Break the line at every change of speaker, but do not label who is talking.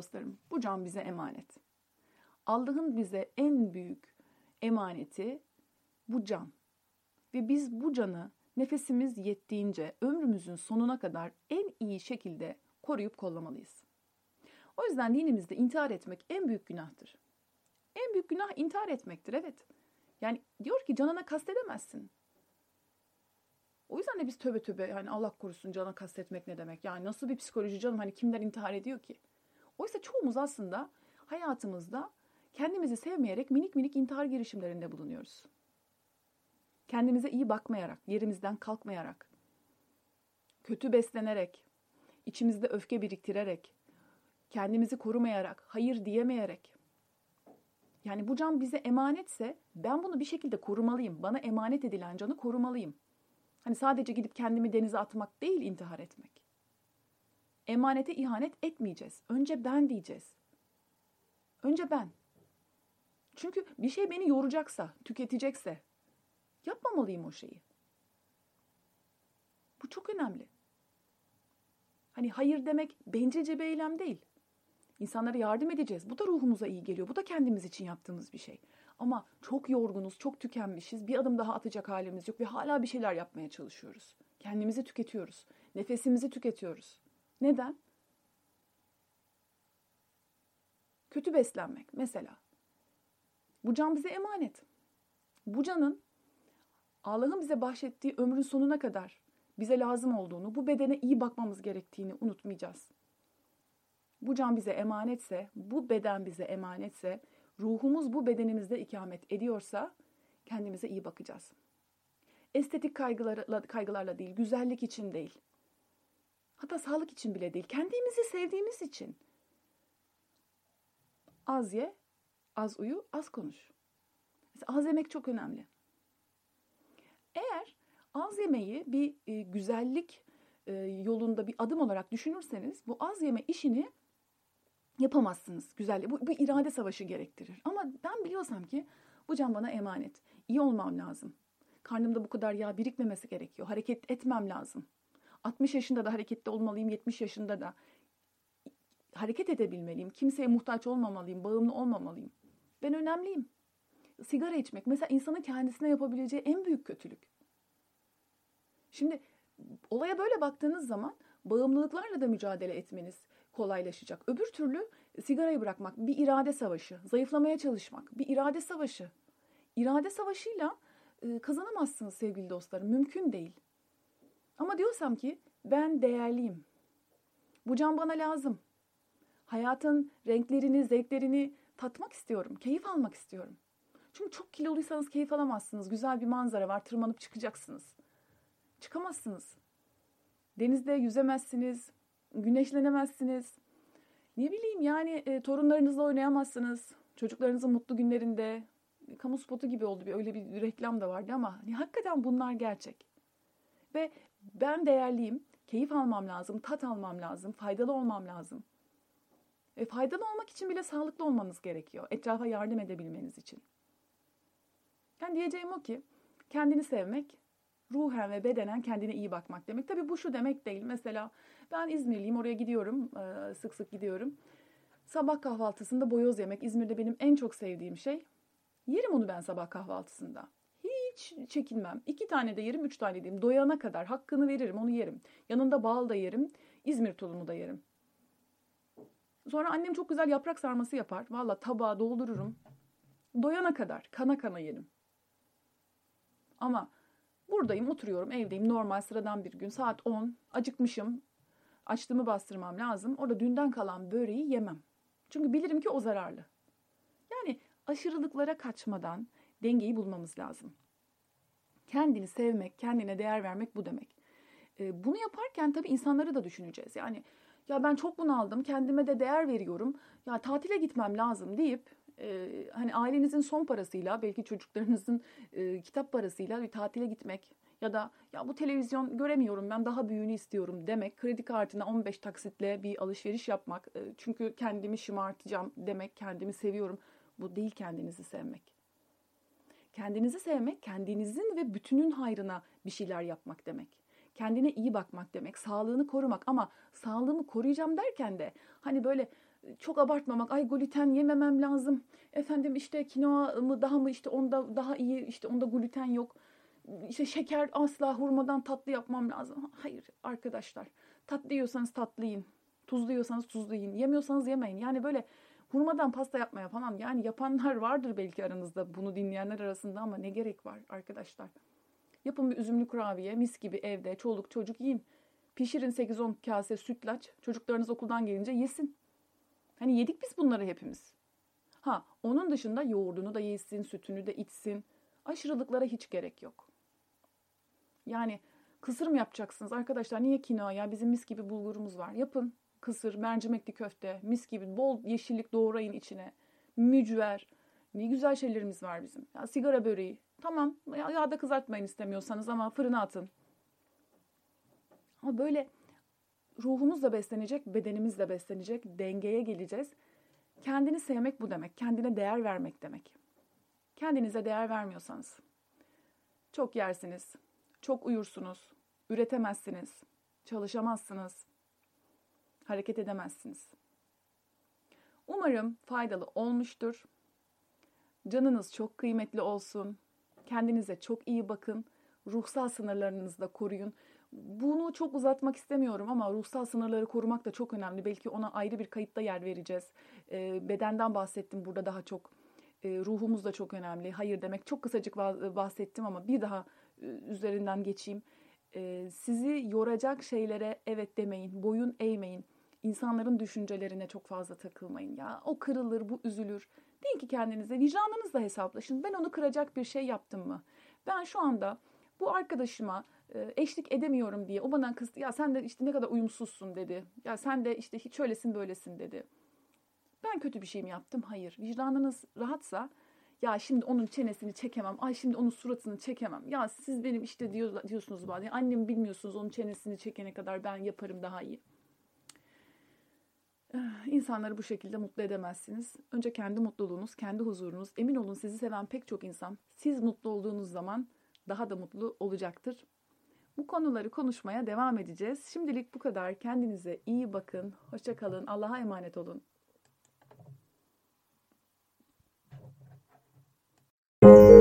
dostlarım, bu can bize emanet. Allah'ın bize en büyük emaneti bu can. Ve biz bu canı nefesimiz yettiğince ömrümüzün sonuna kadar en iyi şekilde koruyup kollamalıyız. O yüzden dinimizde intihar etmek en büyük günahtır. En büyük günah intihar etmektir evet. Yani diyor ki canına kastedemezsin. O yüzden de biz töbe töbe yani Allah korusun cana kastetmek ne demek? Yani nasıl bir psikoloji canım hani kimler intihar ediyor ki? Oysa çoğumuz aslında hayatımızda kendimizi sevmeyerek minik minik intihar girişimlerinde bulunuyoruz. Kendimize iyi bakmayarak, yerimizden kalkmayarak, kötü beslenerek, içimizde öfke biriktirerek, kendimizi korumayarak, hayır diyemeyerek. Yani bu can bize emanetse ben bunu bir şekilde korumalıyım. Bana emanet edilen canı korumalıyım. Hani sadece gidip kendimi denize atmak değil intihar etmek. Emanete ihanet etmeyeceğiz. Önce ben diyeceğiz. Önce ben. Çünkü bir şey beni yoracaksa, tüketecekse yapmamalıyım o şeyi. Bu çok önemli. Hani hayır demek bencilce bir eylem değil. İnsanlara yardım edeceğiz. Bu da ruhumuza iyi geliyor. Bu da kendimiz için yaptığımız bir şey. Ama çok yorgunuz, çok tükenmişiz. Bir adım daha atacak halimiz yok ve hala bir şeyler yapmaya çalışıyoruz. Kendimizi tüketiyoruz. Nefesimizi tüketiyoruz. Neden? Kötü beslenmek mesela. Bu can bize emanet. Bu canın Allah'ın bize bahşettiği ömrün sonuna kadar bize lazım olduğunu, bu bedene iyi bakmamız gerektiğini unutmayacağız. Bu can bize emanetse, bu beden bize emanetse, ruhumuz bu bedenimizde ikamet ediyorsa kendimize iyi bakacağız. Estetik kaygılarla, kaygılarla değil, güzellik için değil. Hatta sağlık için bile değil. Kendimizi sevdiğimiz için. Az ye, az uyu, az konuş. Mesela az yemek çok önemli. Eğer az yemeği bir e, güzellik e, yolunda bir adım olarak düşünürseniz bu az yeme işini yapamazsınız güzelliği. Bu bir irade savaşı gerektirir. Ama ben biliyorsam ki bu can bana emanet. İyi olmam lazım. Karnımda bu kadar yağ birikmemesi gerekiyor. Hareket etmem lazım. 60 yaşında da hareketli olmalıyım, 70 yaşında da hareket edebilmeliyim. Kimseye muhtaç olmamalıyım, bağımlı olmamalıyım. Ben önemliyim. Sigara içmek mesela insanın kendisine yapabileceği en büyük kötülük. Şimdi olaya böyle baktığınız zaman bağımlılıklarla da mücadele etmeniz kolaylaşacak. Öbür türlü sigarayı bırakmak bir irade savaşı, zayıflamaya çalışmak bir irade savaşı. İrade savaşıyla e, kazanamazsınız sevgili dostlarım. Mümkün değil. Ama diyorsam ki ben değerliyim. Bu can bana lazım. Hayatın renklerini, zevklerini tatmak istiyorum. Keyif almak istiyorum. Çünkü çok kiloluysanız keyif alamazsınız. Güzel bir manzara var, tırmanıp çıkacaksınız. Çıkamazsınız. Denizde yüzemezsiniz, güneşlenemezsiniz. Ne bileyim yani e, torunlarınızla oynayamazsınız. Çocuklarınızın mutlu günlerinde kamu spotu gibi oldu bir öyle bir reklam da vardı ama hani hakikaten bunlar gerçek. Ve ben değerliyim, keyif almam lazım, tat almam lazım, faydalı olmam lazım. Ve faydalı olmak için bile sağlıklı olmanız gerekiyor. Etrafa yardım edebilmeniz için. Yani diyeceğim o ki kendini sevmek, ruhen ve bedenen kendine iyi bakmak demek. Tabii bu şu demek değil. Mesela ben İzmirliyim, oraya gidiyorum, sık sık gidiyorum. Sabah kahvaltısında boyoz yemek İzmir'de benim en çok sevdiğim şey. Yerim onu ben sabah kahvaltısında. Hiç çekinmem. İki tane de yerim, üç tane de yerim. Doyana kadar hakkını veririm, onu yerim. Yanında bal da yerim, İzmir tulumu da yerim. Sonra annem çok güzel yaprak sarması yapar. Valla tabağa doldururum. Doyana kadar, kana kana yerim. Ama buradayım, oturuyorum, evdeyim. Normal sıradan bir gün. Saat 10. Acıkmışım. Açlığımı bastırmam lazım. Orada dünden kalan böreği yemem. Çünkü bilirim ki o zararlı. Yani aşırılıklara kaçmadan dengeyi bulmamız lazım. Kendini sevmek, kendine değer vermek bu demek. Ee, bunu yaparken tabii insanları da düşüneceğiz. Yani ya ben çok bunaldım, kendime de değer veriyorum. Ya tatile gitmem lazım deyip e, hani ailenizin son parasıyla, belki çocuklarınızın e, kitap parasıyla bir tatile gitmek ya da ya bu televizyon göremiyorum ben daha büyüğünü istiyorum demek, kredi kartına 15 taksitle bir alışveriş yapmak, e, çünkü kendimi şımartacağım demek, kendimi seviyorum. Bu değil kendinizi sevmek. Kendinizi sevmek, kendinizin ve bütünün hayrına bir şeyler yapmak demek. Kendine iyi bakmak demek, sağlığını korumak ama sağlığımı koruyacağım derken de hani böyle çok abartmamak. Ay gluten yememem lazım. Efendim işte kinoa mı daha mı işte onda daha iyi işte onda gluten yok. İşte şeker asla hurmadan tatlı yapmam lazım. Hayır arkadaşlar. Tatlı yiyorsanız tatlı yiyin. Tuzlu yiyorsanız tuzlu yiyin. Yemiyorsanız yemeyin. Yani böyle hurmadan pasta yapmaya falan yani yapanlar vardır belki aranızda bunu dinleyenler arasında ama ne gerek var arkadaşlar. Yapın bir üzümlü kurabiye mis gibi evde çoluk çocuk yiyin. Pişirin 8-10 kase sütlaç. Çocuklarınız okuldan gelince yesin. Hani yedik biz bunları hepimiz. Ha onun dışında yoğurdunu da yesin, sütünü de içsin. Aşırılıklara hiç gerek yok. Yani kısır mı yapacaksınız arkadaşlar? Niye kinoa ya? Bizim mis gibi bulgurumuz var. Yapın kısır, mercimekli köfte, mis gibi bol yeşillik doğrayın içine. Mücver. Ne güzel şeylerimiz var bizim. Ya sigara böreği. Tamam yağda kızartmayın istemiyorsanız ama fırına atın. Ama böyle ruhumuz da beslenecek, bedenimiz de beslenecek, dengeye geleceğiz. Kendini sevmek bu demek. Kendine değer vermek demek. Kendinize değer vermiyorsanız çok yersiniz, çok uyursunuz, üretemezsiniz, çalışamazsınız, hareket edemezsiniz. Umarım faydalı olmuştur. Canınız çok kıymetli olsun. Kendinize çok iyi bakın. Ruhsal sınırlarınızı da koruyun. Bunu çok uzatmak istemiyorum ama ruhsal sınırları korumak da çok önemli. Belki ona ayrı bir kayıtta yer vereceğiz. E, bedenden bahsettim burada daha çok. E, ruhumuz da çok önemli. Hayır demek çok kısacık bahsettim ama bir daha e, üzerinden geçeyim. E, sizi yoracak şeylere evet demeyin. Boyun eğmeyin. İnsanların düşüncelerine çok fazla takılmayın. Ya o kırılır, bu üzülür. Deyin ki kendinize vicdanınızla hesaplaşın. Ben onu kıracak bir şey yaptım mı? Ben şu anda bu arkadaşıma e, eşlik edemiyorum diye o bana kızdı. Ya sen de işte ne kadar uyumsuzsun dedi. Ya sen de işte hiç öylesin böylesin dedi. Ben kötü bir şey mi yaptım? Hayır. Vicdanınız rahatsa ya şimdi onun çenesini çekemem. Ay şimdi onun suratını çekemem. Ya siz benim işte diyor, diyorsunuz bazen. Annem bilmiyorsunuz onun çenesini çekene kadar ben yaparım daha iyi. Eh, insanları bu şekilde mutlu edemezsiniz. Önce kendi mutluluğunuz, kendi huzurunuz. Emin olun sizi seven pek çok insan siz mutlu olduğunuz zaman daha da mutlu olacaktır. Bu konuları konuşmaya devam edeceğiz. Şimdilik bu kadar. Kendinize iyi bakın. Hoşça kalın. Allah'a emanet olun. thank you